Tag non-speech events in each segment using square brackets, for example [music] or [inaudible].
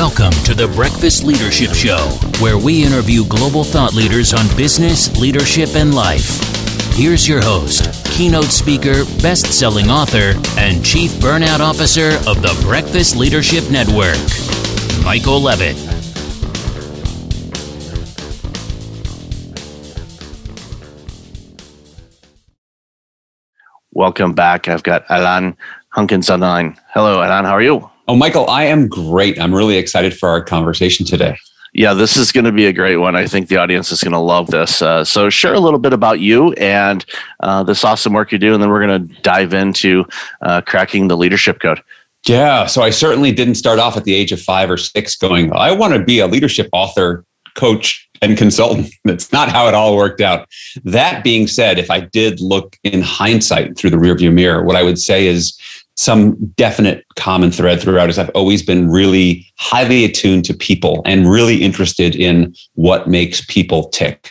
Welcome to the Breakfast Leadership Show, where we interview global thought leaders on business, leadership, and life. Here's your host, keynote speaker, best selling author, and chief burnout officer of the Breakfast Leadership Network, Michael Levitt. Welcome back. I've got Alain Hunkins on line. Hello, Alain. How are you? Oh, Michael, I am great. I'm really excited for our conversation today. Yeah, this is going to be a great one. I think the audience is going to love this. Uh, so, share a little bit about you and uh, this awesome work you do, and then we're going to dive into uh, cracking the leadership code. Yeah, so I certainly didn't start off at the age of five or six going, I want to be a leadership author, coach, and consultant. [laughs] That's not how it all worked out. That being said, if I did look in hindsight through the rearview mirror, what I would say is some definite common thread throughout is I've always been really highly attuned to people and really interested in what makes people tick.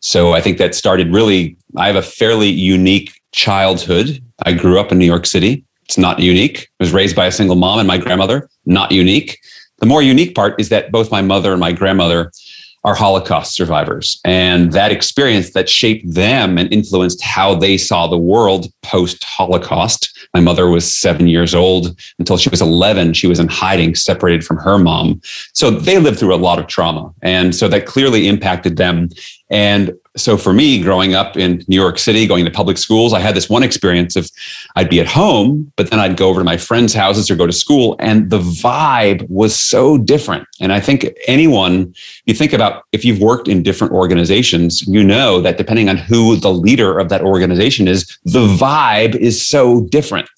So I think that started really, I have a fairly unique childhood. I grew up in New York City. It's not unique. I was raised by a single mom and my grandmother, not unique. The more unique part is that both my mother and my grandmother are Holocaust survivors. And that experience that shaped them and influenced how they saw the world post Holocaust. My mother was seven years old until she was 11. She was in hiding, separated from her mom. So they lived through a lot of trauma. And so that clearly impacted them. And so for me, growing up in New York City, going to public schools, I had this one experience of I'd be at home, but then I'd go over to my friends' houses or go to school, and the vibe was so different. And I think anyone, you think about if you've worked in different organizations, you know that depending on who the leader of that organization is, the vibe is so different.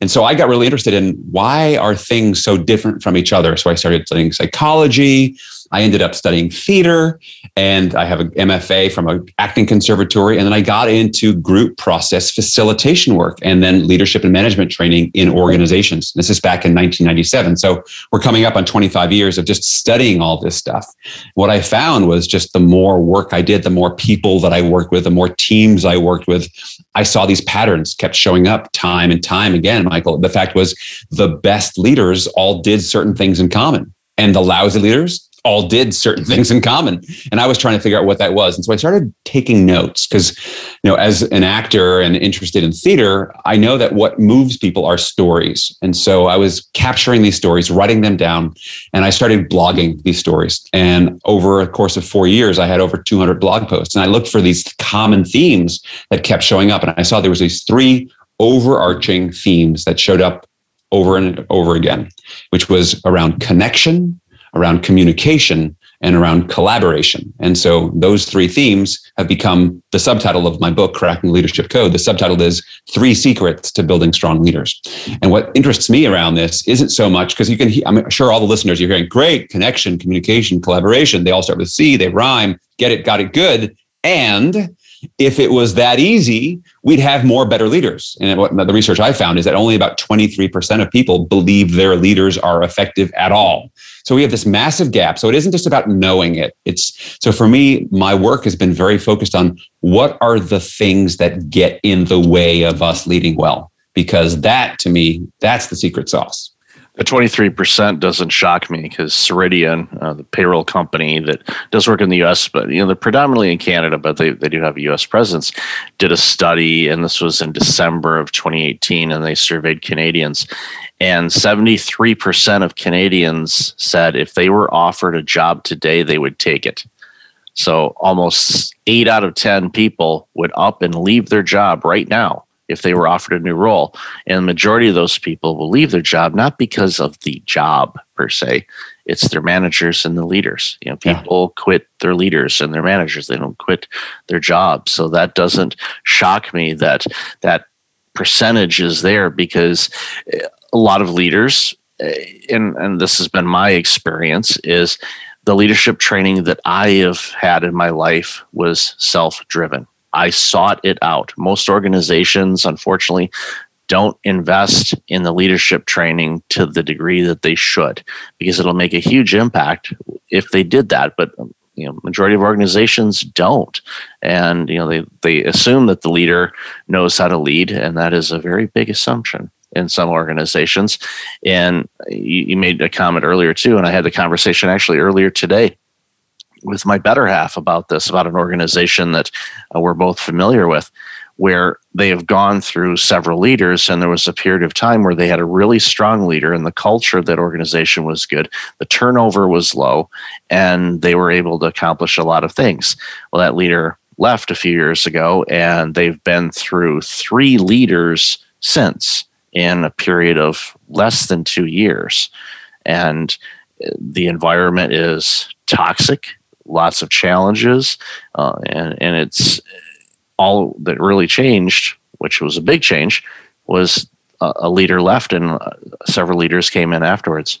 And so I got really interested in why are things so different from each other. So I started studying psychology. I ended up studying theater and I have an MFA from an acting conservatory. And then I got into group process facilitation work and then leadership and management training in organizations. This is back in 1997. So we're coming up on 25 years of just studying all this stuff. What I found was just the more work I did, the more people that I worked with, the more teams I worked with, I saw these patterns kept showing up time and time again, Michael. The fact was the best leaders all did certain things in common. And the lousy leaders all did certain [laughs] things in common. And I was trying to figure out what that was. And so I started taking notes because, you know, as an actor and interested in theater, I know that what moves people are stories. And so I was capturing these stories, writing them down, and I started blogging these stories. And over a course of four years, I had over 200 blog posts. And I looked for these common themes that kept showing up. And I saw there was these three overarching themes that showed up over and over again, which was around connection, around communication and around collaboration. And so those three themes have become the subtitle of my book, Cracking Leadership Code. The subtitle is Three Secrets to Building Strong Leaders. And what interests me around this isn't so much because you can, I'm sure all the listeners you're hearing great connection, communication, collaboration. They all start with C, they rhyme, get it, got it good. And if it was that easy, we'd have more better leaders. And what the research I found is that only about 23% of people believe their leaders are effective at all. So we have this massive gap. So it isn't just about knowing it. It's so for me, my work has been very focused on what are the things that get in the way of us leading well, because that to me, that's the secret sauce. The 23% doesn't shock me because Ceridian, uh, the payroll company that does work in the US, but you know, they're predominantly in Canada, but they, they do have a US presence, did a study, and this was in December of 2018, and they surveyed Canadians. And 73% of Canadians said if they were offered a job today, they would take it. So almost eight out of 10 people would up and leave their job right now if they were offered a new role. And the majority of those people will leave their job not because of the job per se, it's their managers and the leaders. You know, people yeah. quit their leaders and their managers, they don't quit their jobs. So that doesn't shock me that that percentage is there because eh, a lot of leaders eh, and and this has been my experience is the leadership training that I have had in my life was self driven. I sought it out. Most organizations, unfortunately, don't invest in the leadership training to the degree that they should because it'll make a huge impact if they did that but um, you know majority of organizations don't and you know they they assume that the leader knows how to lead and that is a very big assumption in some organizations. And uh, you, you made a comment earlier too, and I had the conversation actually earlier today with my better half about this, about an organization that uh, we're both familiar with, where they have gone through several leaders, and there was a period of time where they had a really strong leader, and the culture of that organization was good. The turnover was low, and they were able to accomplish a lot of things. Well, that leader left a few years ago, and they've been through three leaders since in a period of less than two years. And uh, the environment is toxic lots of challenges, uh, and and it's all that really changed, which was a big change, was a, a leader left and uh, several leaders came in afterwards.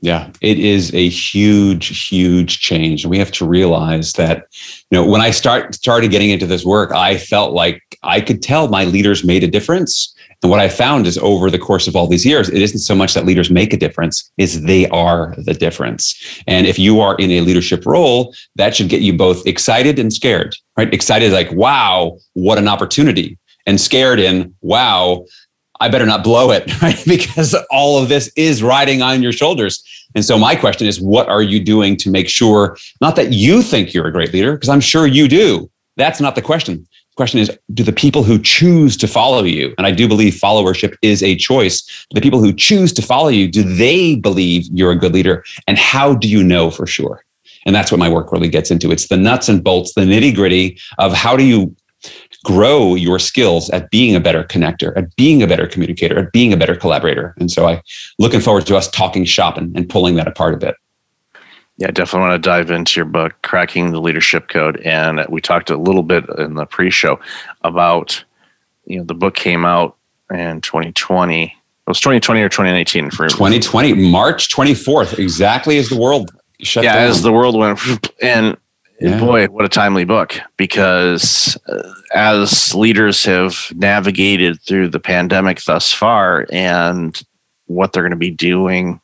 Yeah, it is a huge, huge change. We have to realize that, you know, when I start started getting into this work, I felt like I could tell my leaders made a difference. And what I found is over the course of all these years, it isn't so much that leaders make a difference, is they are the difference. And if you are in a leadership role, that should get you both excited and scared, right? Excited like, wow, what an opportunity. And scared in, wow, I better not blow it, [laughs] right? Because all of this is riding on your shoulders. And so my question is, what are you doing to make sure, not that you think you're a great leader, because I'm sure you do. That's not the question The question is do the people who choose to follow you and i do believe followership is a choice the people who choose to follow you do they believe you're a good leader and how do you know for sure and that's what my work really gets into it's the nuts and bolts the nitty gritty of how do you grow your skills at being a better connector at being a better communicator at being a better collaborator and so i looking forward to us talking shop and, and pulling that apart a bit yeah, I definitely want to dive into your book, Cracking the Leadership Code. And we talked a little bit in the pre show about, you know, the book came out in 2020. It was 2020 or 2019 for 2020, March 24th, exactly as the world shut yeah, down. as the world went. [laughs] And yeah. boy, what a timely book because uh, as leaders have navigated through the pandemic thus far and what they're going to be doing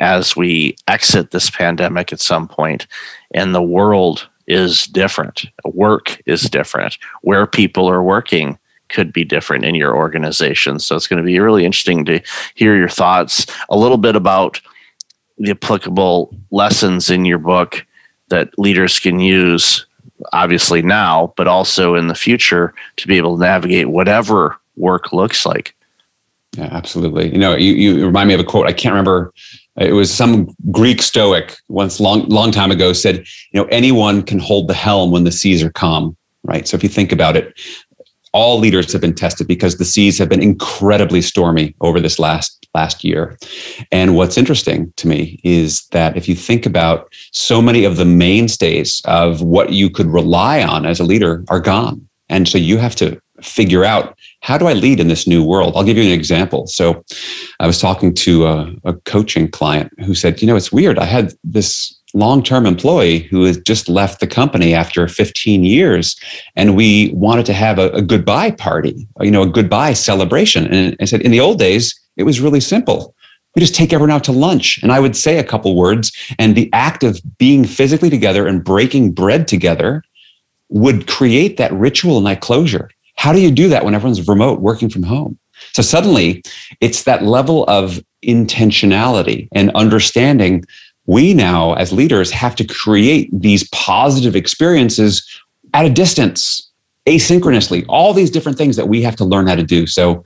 as we exit this pandemic at some point and the world is different work is different where people are working could be different in your organization so it's going to be really interesting to hear your thoughts a little bit about the applicable lessons in your book that leaders can use obviously now but also in the future to be able to navigate whatever work looks like. Yeah absolutely. You know you, you remind me of a quote i can't remember. It was some Greek Stoic once long long time ago said, you know, anyone can hold the helm when the seas are calm, right? So if you think about it, all leaders have been tested because the seas have been incredibly stormy over this last last year. And what's interesting to me is that if you think about so many of the mainstays of what you could rely on as a leader are gone. And so you have to figure out how do I lead in this new world? I'll give you an example. So I was talking to a, a coaching client who said, you know, it's weird. I had this long-term employee who has just left the company after 15 years and we wanted to have a, a goodbye party you know a goodbye celebration and i said in the old days it was really simple we just take everyone out to lunch and i would say a couple words and the act of being physically together and breaking bread together would create that ritual and that closure how do you do that when everyone's remote working from home? So suddenly it's that level of intentionality and understanding. We now, as leaders, have to create these positive experiences at a distance, asynchronously, all these different things that we have to learn how to do. So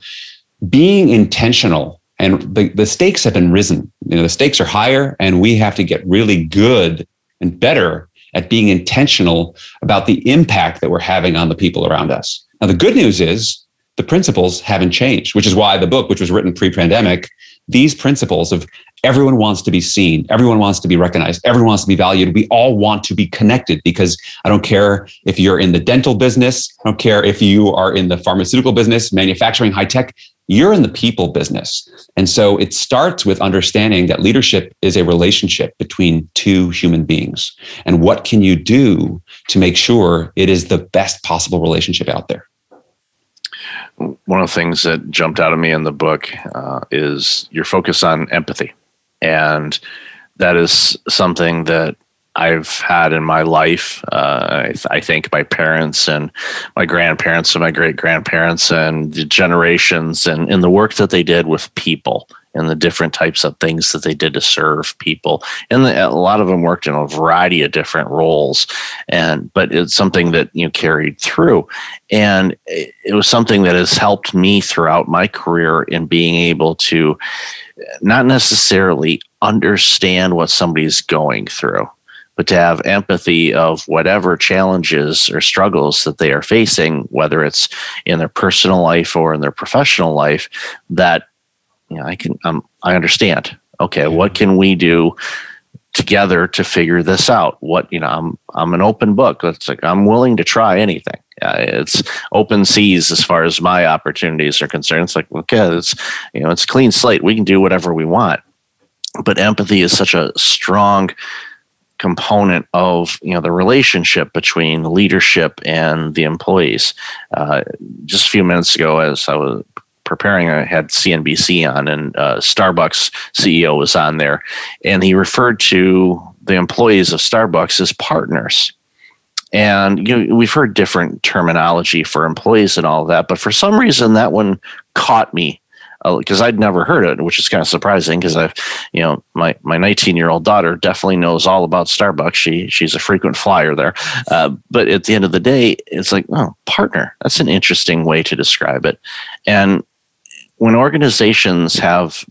being intentional and the, the stakes have been risen. You know, the stakes are higher and we have to get really good and better at being intentional about the impact that we're having on the people around us. Now, the good news is the principles haven't changed, which is why the book, which was written pre pandemic, these principles of everyone wants to be seen, everyone wants to be recognized, everyone wants to be valued. We all want to be connected because I don't care if you're in the dental business, I don't care if you are in the pharmaceutical business, manufacturing, high tech, you're in the people business. And so it starts with understanding that leadership is a relationship between two human beings. And what can you do to make sure it is the best possible relationship out there? One of the things that jumped out of me in the book uh, is your focus on empathy. And that is something that I've had in my life. Uh, I, th- I, think my parents and my grandparents and my great grandparents and the generations and, and the work that they did with people and the different types of things that they did to serve people. And a lot of them worked in a variety of different roles. And but it's something that you know carried through, and it was something that has helped me throughout my career in being able to not necessarily understand what somebody's going through but to have empathy of whatever challenges or struggles that they are facing, whether it's in their personal life or in their professional life, that know, I can um, I understand. Okay, what can we do together to figure this out? What you know, I'm I'm an open book. It's like I'm willing to try anything. Uh, it's open seas as far as my opportunities are concerned. It's like okay, it's you know, it's clean slate. We can do whatever we want. But empathy is such a strong component of you know the relationship between leadership and the employees. Uh, just a few minutes ago, as I was preparing, I had CNBC on, and uh, Starbucks CEO was on there, and he referred to the employees of Starbucks as partners. And you know, we've heard different terminology for employees and all that, but for some reason that one caught me because uh, I'd never heard it, which is kind of surprising because I've, you know, my my 19 year old daughter definitely knows all about Starbucks. She she's a frequent flyer there, uh, but at the end of the day, it's like, oh, partner. That's an interesting way to describe it. And when organizations have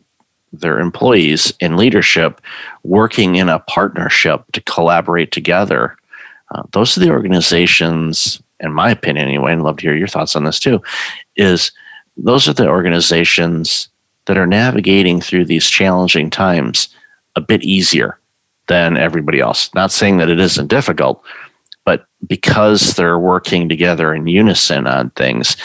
their employees in leadership working in a partnership to collaborate together, uh, those are the organizations, in my opinion anyway, and love to hear your thoughts on this too, is those are the organizations that are navigating through these challenging times a bit easier than everybody else. Not saying that it isn't difficult, but because they're working together in unison on things,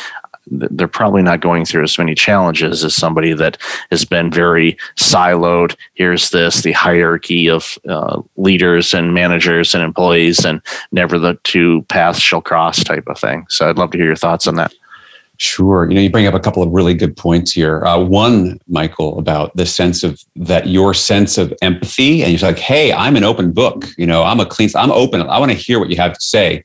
they're probably not going through as many challenges as somebody that has been very siloed. Here's this the hierarchy of uh, leaders and managers and employees, and never the two paths shall cross type of thing. So I'd love to hear your thoughts on that. Sure. You know, you bring up a couple of really good points here. Uh, one, Michael, about the sense of that your sense of empathy, and you're like, "Hey, I'm an open book. You know, I'm a clean. I'm open. I want to hear what you have to say."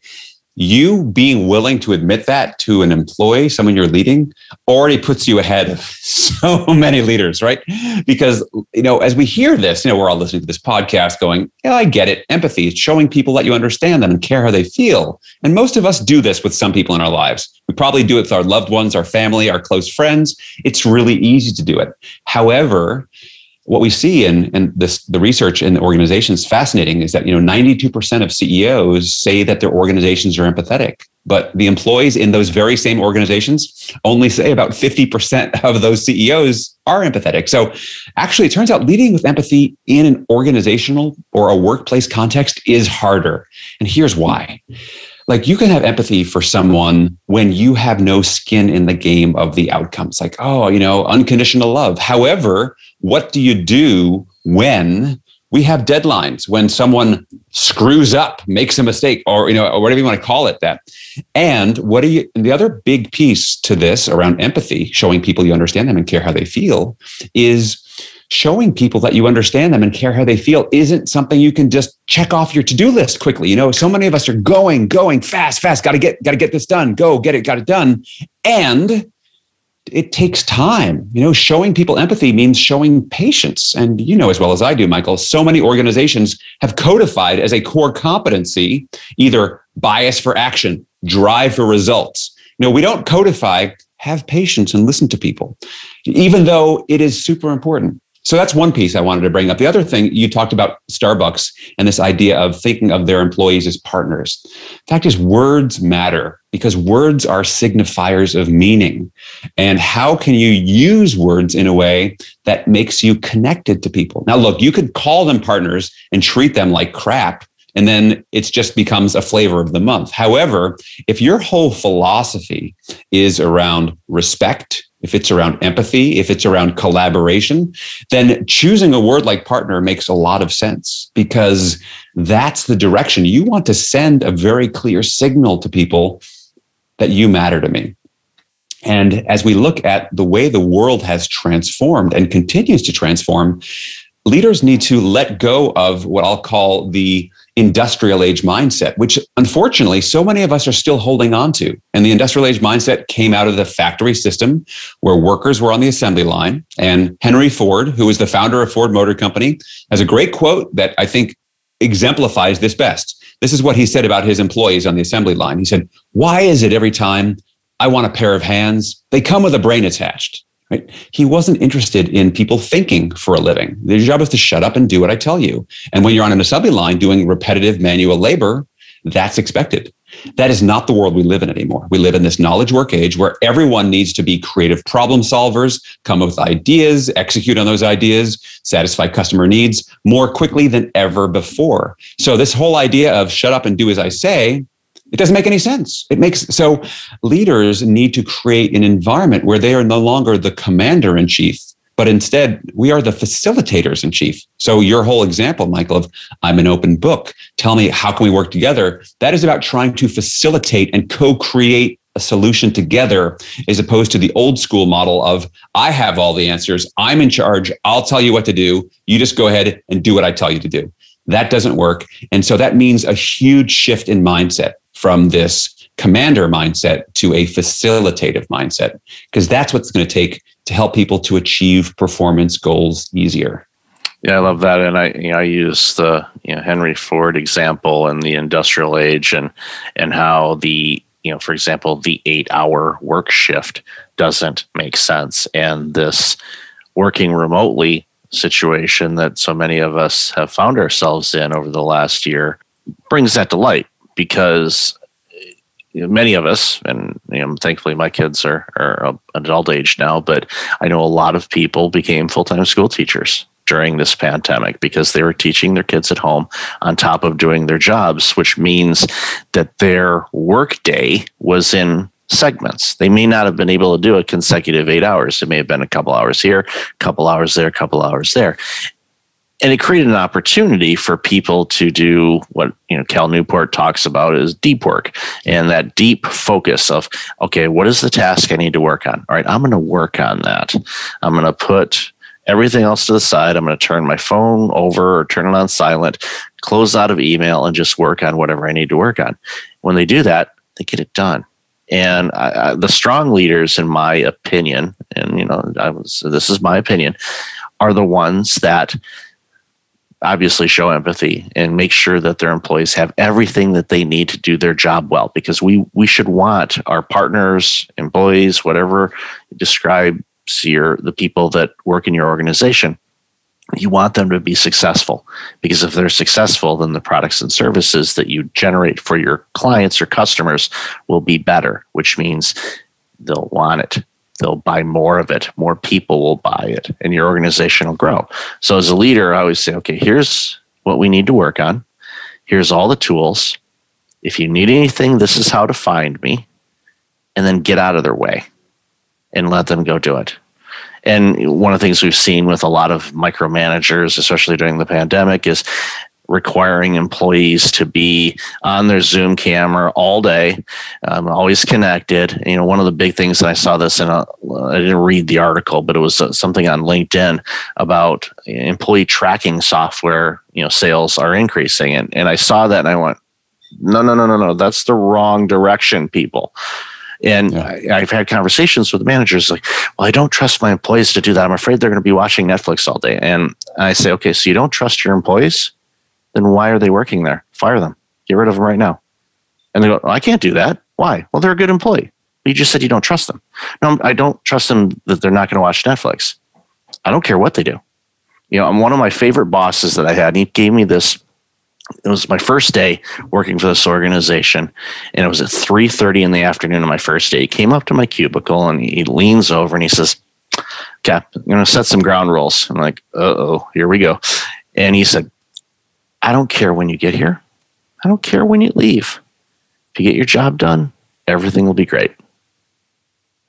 You being willing to admit that to an employee, someone you're leading, already puts you ahead of [laughs] so many leaders, right? Because, you know, as we hear this, you know, we're all listening to this podcast going, yeah, I get it. Empathy showing people that you understand them and care how they feel. And most of us do this with some people in our lives. We probably do it with our loved ones, our family, our close friends. It's really easy to do it. However, what we see in, this the research in the organizations fascinating is that you know 92% of CEOs say that their organizations are empathetic but the employees in those very same organizations only say about 50% of those CEOs are empathetic. So actually it turns out leading with empathy in an organizational or a workplace context is harder. And here's why like you can have empathy for someone when you have no skin in the game of the outcomes like oh you know unconditional love. However what do you do when we have deadlines when someone screws up makes a mistake or you know or whatever you want to call it that? And what are you the other big piece to this around empathy showing people you understand them and care how they feel is showing people that you understand them and care how they feel isn't something you can just check off your to-do list quickly. You know, so many of us are going, going fast, fast, got to get, got to get this done. Go get it, got it done. And it takes time. You know, showing people empathy means showing patience. And you know as well as I do, Michael, so many organizations have codified as a core competency either bias for action, drive for results. You know, we don't codify have patience and listen to people, even though it is super important. So that's one piece I wanted to bring up. The other thing you talked about Starbucks and this idea of thinking of their employees as partners. The fact is, words matter because words are signifiers of meaning. And how can you use words in a way that makes you connected to people? Now, look, you could call them partners and treat them like crap. And then it just becomes a flavor of the month. However, if your whole philosophy is around respect, if it's around empathy, if it's around collaboration, then choosing a word like partner makes a lot of sense because that's the direction. You want to send a very clear signal to people that you matter to me. And as we look at the way the world has transformed and continues to transform, leaders need to let go of what I'll call the industrial age mindset, which unfortunately so many of us are still holding on to. And the industrial age mindset came out of the factory system where workers were on the assembly line. And Henry Ford, who was the founder of Ford Motor Company, has a great quote that I think exemplifies this best. This is what he said about his employees on the assembly line. He said, Why is it every time I want a pair of hands, they come with a brain attached? Right? He wasn't interested in people thinking for a living. Their job is to shut up and do what I tell you. And when you're on an assembly line doing repetitive manual labor, that's expected. That is not the world we live in anymore. We live in this knowledge work age where everyone needs to be creative problem solvers, come up with ideas, execute on those ideas, satisfy customer needs more quickly than ever before. So, this whole idea of shut up and do as I say it doesn't make any sense. It makes so leaders need to create an environment where they are no longer the commander in chief, but instead we are the facilitators in chief. So your whole example, Michael, of I'm an open book. Tell me how can we work together? That is about trying to facilitate and co-create a solution together as opposed to the old school model of I have all the answers. I'm in charge. I'll tell you what to do. You just go ahead and do what I tell you to do. That doesn't work. And so that means a huge shift in mindset from this commander mindset to a facilitative mindset, because that's what's going to take to help people to achieve performance goals easier. Yeah, I love that, and I you know, I use the you know Henry Ford example and the industrial age, and and how the you know for example the eight hour work shift doesn't make sense, and this working remotely situation that so many of us have found ourselves in over the last year brings that to light because many of us, and you know, thankfully my kids are, are adult age now, but I know a lot of people became full time school teachers during this pandemic because they were teaching their kids at home on top of doing their jobs, which means that their workday was in segments. They may not have been able to do a consecutive eight hours. It may have been a couple hours here, a couple hours there, a couple hours there and it created an opportunity for people to do what you know cal newport talks about is deep work and that deep focus of okay what is the task i need to work on? All right i'm going to work on that. I'm going to put everything else to the side. I'm going to turn my phone over or turn it on silent close out of email and just work on whatever i need to work on. When they do that they get it done. And I, I, the strong leaders in my opinion and you know i was this is my opinion are the ones that obviously show empathy and make sure that their employees have everything that they need to do their job well because we we should want our partners employees whatever describes your the people that work in your organization you want them to be successful because if they're successful then the products and services that you generate for your clients or customers will be better which means they'll want it they'll buy more of it. More people will buy it, and your organization will grow. So, as a leader, I always say, okay, here's what we need to work on. Here's all the tools. If you need anything, this is how to find me. And then get out of their way and let them go do it. And one of the things we've seen with a lot of micromanagers, especially during the pandemic, is requiring employees to be on their Zoom camera all day, um, always connected. You know, one of the big things that I saw this in—I didn't read the article, but it was uh, something on LinkedIn about employee tracking software. You know, sales are increasing, and and I saw that and I went, no, no, no, no, no, that's the wrong direction, people. And yeah. I, have had conversations with managers like, well, I don't trust my employees to do that. I'm afraid they're going to be watching Netflix all day. And I say, okay, so you don't trust your employees? Then why are they working there? Fire them. Get rid of them right now. And they go, I can't do that. Why? Well, they're a good employee. You just said you don't trust them. No, I don't trust them that they're not going to watch Netflix. I don't care what they do. You know, I'm one of my favorite bosses that I had. he gave me this. It was my first day working for this organization, and it was at 3:30 in the afternoon of my first day. He came up to my cubicle and he leans over and he says, "Okay, I'm going to set some ground rules." I'm like, "Uh oh, here we go." And he said, I don't care when you get here. I don't care when you leave. If you get your job done, everything will be great.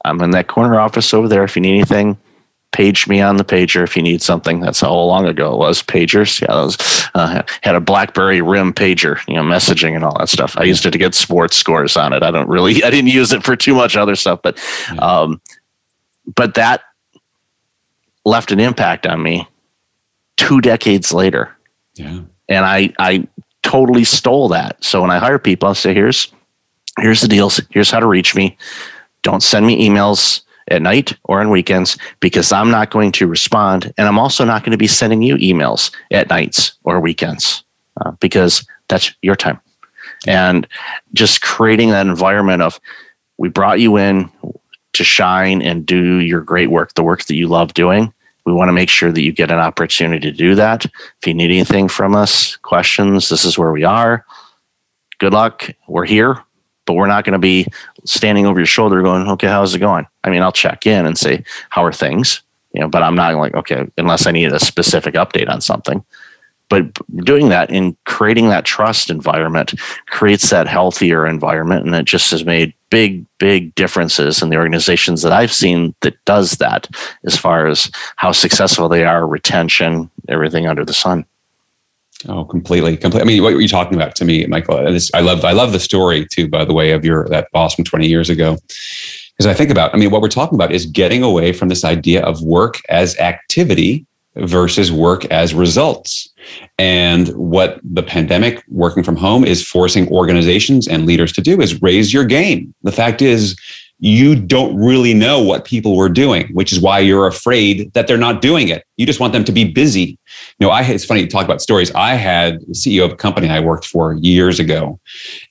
I'm in that corner office over there. If you need anything, page me on the pager if you need something. That's how long ago it was. Pagers, yeah, was, uh, had a BlackBerry Rim pager, you know, messaging and all that stuff. I used it to get sports scores on it. I don't really, [laughs] I didn't use it for too much other stuff, but, um, but that left an impact on me two decades later. Yeah. And I, I totally stole that. So when I hire people, I'll say, here's here's the deals. Here's how to reach me. Don't send me emails at night or on weekends because I'm not going to respond. And I'm also not going to be sending you emails at nights or weekends uh, because that's your time. And just creating that environment of we brought you in to shine and do your great work, the work that you love doing. We want to make sure that you get an opportunity to do that. If you need anything from us, questions, this is where we are. Good luck. We're here but we're not going to be standing over your shoulder going, okay, how's it going? I mean, I'll check in and say, how are things? You know, but I'm not like, okay, unless I need a specific update on something. But doing that and creating that trust environment creates that healthier environment. And it just has made big, big differences in the organizations that I've seen that does that as far as how successful they are, retention, everything under the sun. Oh, completely, completely. I mean, what were you talking about to me, Michael? This, I love, I love the story too. By the way, of your that boss from twenty years ago, because I think about. I mean, what we're talking about is getting away from this idea of work as activity versus work as results. And what the pandemic, working from home, is forcing organizations and leaders to do is raise your game. The fact is, you don't really know what people were doing, which is why you're afraid that they're not doing it. You just want them to be busy. You know, I it's funny to talk about stories. I had CEO of a company I worked for years ago,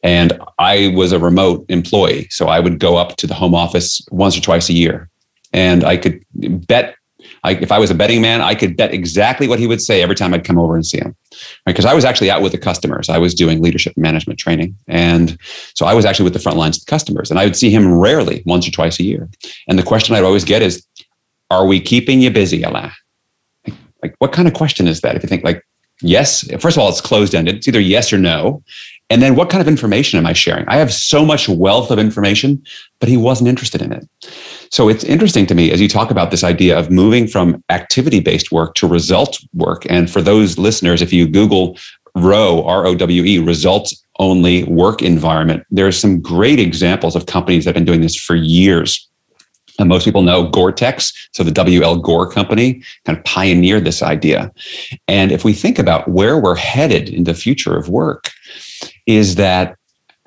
and I was a remote employee. So I would go up to the home office once or twice a year. And I could bet I, if I was a betting man, I could bet exactly what he would say every time I'd come over and see him. Because right? I was actually out with the customers. I was doing leadership management training. And so I was actually with the front lines of the customers. And I would see him rarely, once or twice a year. And the question I'd always get is, Are we keeping you busy, Alain? Like, like what kind of question is that? If you think like, yes, first of all, it's closed ended. It's either yes or no. And then what kind of information am I sharing? I have so much wealth of information, but he wasn't interested in it. So it's interesting to me as you talk about this idea of moving from activity based work to result work. And for those listeners, if you Google ROWE, R O W E, results only work environment, there are some great examples of companies that have been doing this for years. And most people know Gore-Tex, so the W.L. Gore company kind of pioneered this idea. And if we think about where we're headed in the future of work, is that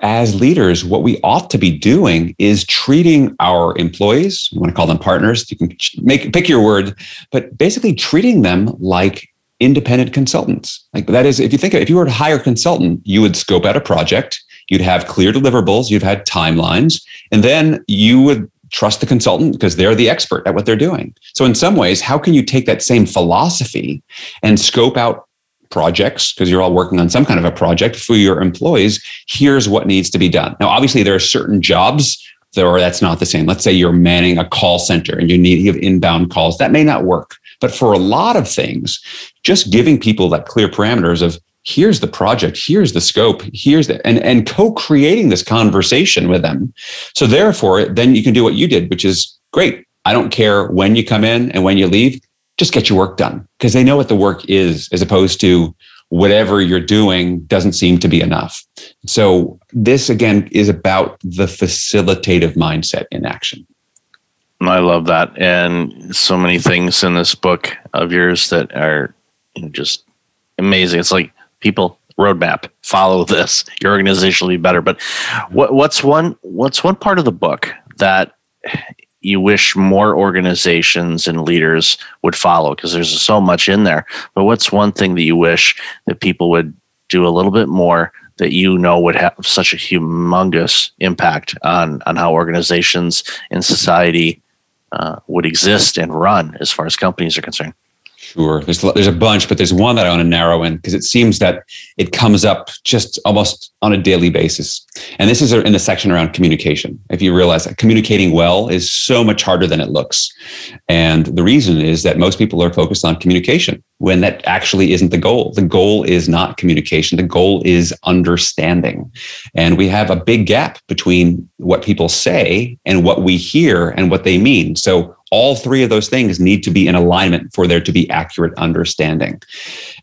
as leaders, what we ought to be doing is treating our employees, you want to call them partners, you can make pick your word, but basically treating them like independent consultants. Like that is, if you think of, if you were to hire a consultant, you would scope out a project, you'd have clear deliverables, you'd had timelines, and then you would trust the consultant because they're the expert at what they're doing. So in some ways, how can you take that same philosophy and scope out projects because you're all working on some kind of a project for your employees here's what needs to be done. Now obviously there are certain jobs that or that's not the same. Let's say you're manning a call center and you need you have inbound calls. That may not work. But for a lot of things just giving people that clear parameters of here's the project. Here's the scope. Here's the and and co-creating this conversation with them. So therefore then you can do what you did which is great. I don't care when you come in and when you leave just get your work done because they know what the work is as opposed to whatever you're doing doesn't seem to be enough. So this again is about the facilitative mindset in action. I love that. And so many things in this book of yours that are just amazing. It's like people roadmap, follow this. Your organization will be better. But what, what's one what's one part of the book that you wish more organizations and leaders would follow because there's so much in there. But what's one thing that you wish that people would do a little bit more that you know would have such a humongous impact on on how organizations and society uh, would exist and run as far as companies are concerned? Sure. There's there's a bunch, but there's one that I want to narrow in because it seems that it comes up just almost on a daily basis. And this is in the section around communication. If you realize that communicating well is so much harder than it looks. And the reason is that most people are focused on communication when that actually isn't the goal. The goal is not communication. The goal is understanding. And we have a big gap between what people say and what we hear and what they mean. So all three of those things need to be in alignment for there to be accurate understanding.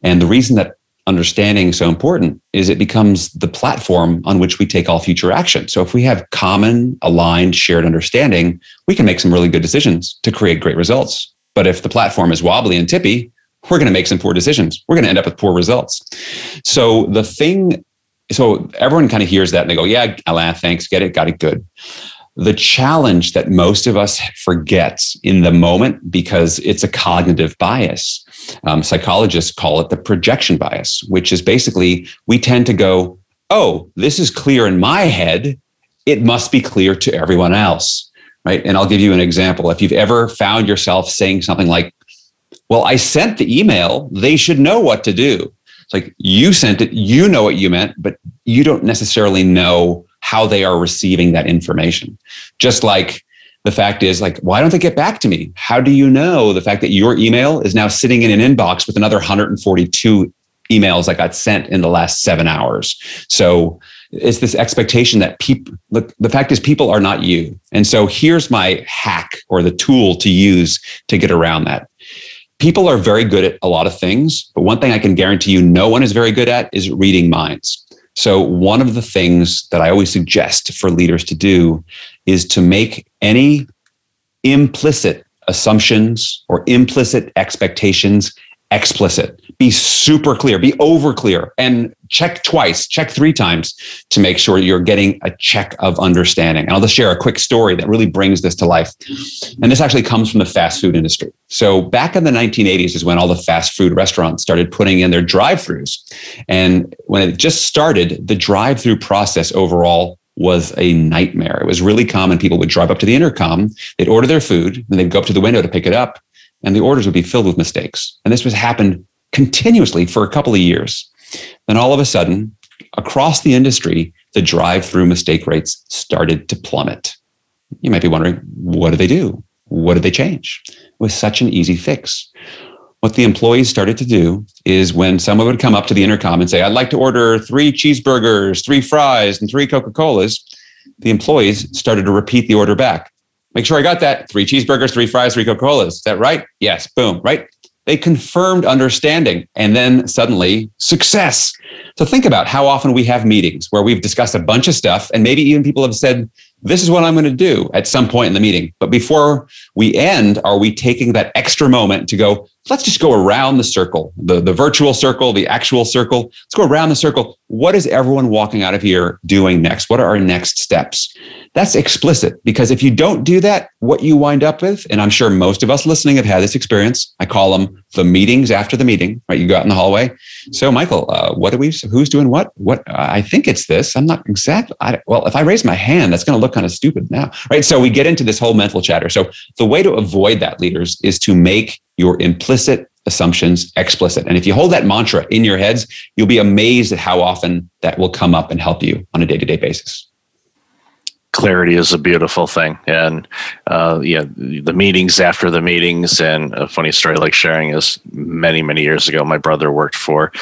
And the reason that understanding is so important is it becomes the platform on which we take all future action. So if we have common, aligned, shared understanding, we can make some really good decisions to create great results. But if the platform is wobbly and tippy, we're going to make some poor decisions. We're going to end up with poor results. So the thing, so everyone kind of hears that and they go, yeah, Alain, thanks, get it, got it, good. The challenge that most of us forget in the moment because it's a cognitive bias. Um, psychologists call it the projection bias, which is basically we tend to go, oh, this is clear in my head. It must be clear to everyone else. Right. And I'll give you an example. If you've ever found yourself saying something like, well, I sent the email. They should know what to do. It's like you sent it, you know what you meant, but you don't necessarily know how they are receiving that information. Just like the fact is like why don't they get back to me? How do you know the fact that your email is now sitting in an inbox with another 142 emails that got sent in the last 7 hours? So it's this expectation that people look the fact is people are not you. And so here's my hack or the tool to use to get around that people are very good at a lot of things, but one thing I can guarantee you no one is very good at is reading minds. So, one of the things that I always suggest for leaders to do is to make any implicit assumptions or implicit expectations explicit. Be super clear, be over clear, and check twice, check three times to make sure you're getting a check of understanding. And I'll just share a quick story that really brings this to life. And this actually comes from the fast food industry. So back in the 1980s is when all the fast food restaurants started putting in their drive-throughs. And when it just started, the drive-through process overall was a nightmare. It was really common. People would drive up to the intercom, they'd order their food, and they'd go up to the window to pick it up, and the orders would be filled with mistakes. And this was happened continuously for a couple of years. Then all of a sudden, across the industry, the drive through mistake rates started to plummet. You might be wondering, what did they do? What did they change? It was such an easy fix. What the employees started to do is when someone would come up to the intercom and say, I'd like to order three cheeseburgers, three fries, and three Coca Colas, the employees started to repeat the order back. Make sure I got that. Three cheeseburgers, three fries, three Coca Colas. Is that right? Yes. Boom. Right. They confirmed understanding and then suddenly success. So think about how often we have meetings where we've discussed a bunch of stuff and maybe even people have said, this is what I'm going to do at some point in the meeting. But before we end, are we taking that extra moment to go, let's just go around the circle, the, the virtual circle, the actual circle. Let's go around the circle. What is everyone walking out of here doing next? What are our next steps? That's explicit because if you don't do that, what you wind up with, and I'm sure most of us listening have had this experience. I call them the meetings after the meeting, right? You go out in the hallway. So, Michael, uh, what do we, who's doing what? What, I think it's this. I'm not exactly, I, well, if I raise my hand, that's going to look kind of stupid now, right? So we get into this whole mental chatter. So the way to avoid that, leaders, is to make your implicit assumptions explicit. And if you hold that mantra in your heads, you'll be amazed at how often that will come up and help you on a day to day basis. Clarity is a beautiful thing. And uh, yeah the meetings after the meetings and a funny story like sharing is many many years ago my brother worked for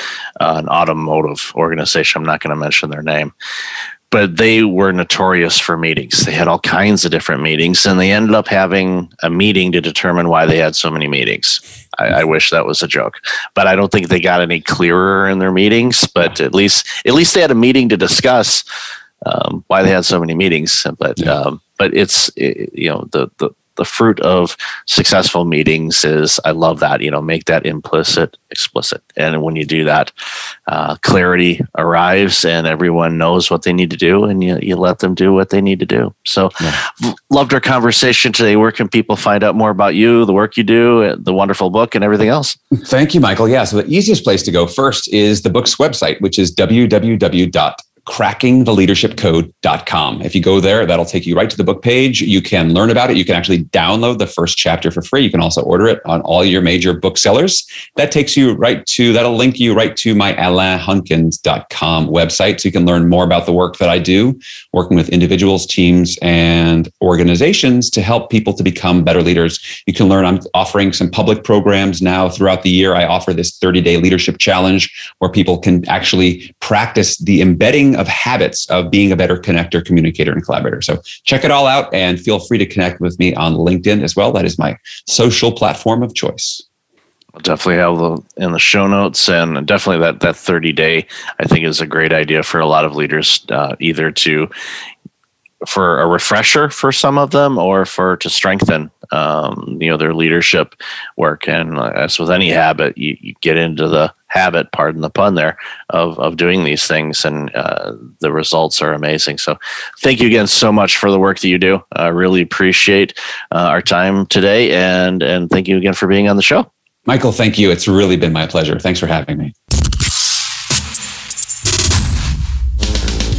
uh, an automotive organization. I'm not going to mention their name but they were notorious for meetings. They had all kinds of different meetings and they ended up having a meeting to determine why they had so many meetings. I, I wish that was a joke but i don't think they got any clearer in their meetings but at least at least they had a meeting to discuss um, why they had so many meetings. But um, but it's it, you know the the the fruit of successful meetings is I love that you know make that implicit explicit, and when you do that, uh, clarity arrives, and everyone knows what they need to do, and you you let them do what they need to do. So, yeah. loved our conversation today. Where can people find out more about you, the work you do, the wonderful book, and everything else? Thank you, Michael. Yeah, so the easiest place to go first is the book's website, which is www crackingtheleadershipcode.com. If you go there, that'll take you right to the book page. You can learn about it. You can actually download the first chapter for free. You can also order it on all your major booksellers. That takes you right to, that'll link you right to my alainhunkins.com website. So you can learn more about the work that I do, working with individuals, teams, and organizations to help people to become better leaders. You can learn, I'm offering some public programs now throughout the year. I offer this 30 day leadership challenge where people can actually practice the embedding of habits of being a better connector, communicator, and collaborator. So check it all out and feel free to connect with me on LinkedIn as well. That is my social platform of choice. I'll definitely have the in the show notes and definitely that that 30 day I think is a great idea for a lot of leaders uh, either to for a refresher for some of them or for to strengthen um, you know their leadership work. And as with any habit you, you, get into the habit pardon the pun there of, of doing these things. And uh, the results are amazing. So thank you again so much for the work that you do. I really appreciate uh, our time today. And and thank you again for being on the show. Michael thank you. It's really been my pleasure. Thanks for having me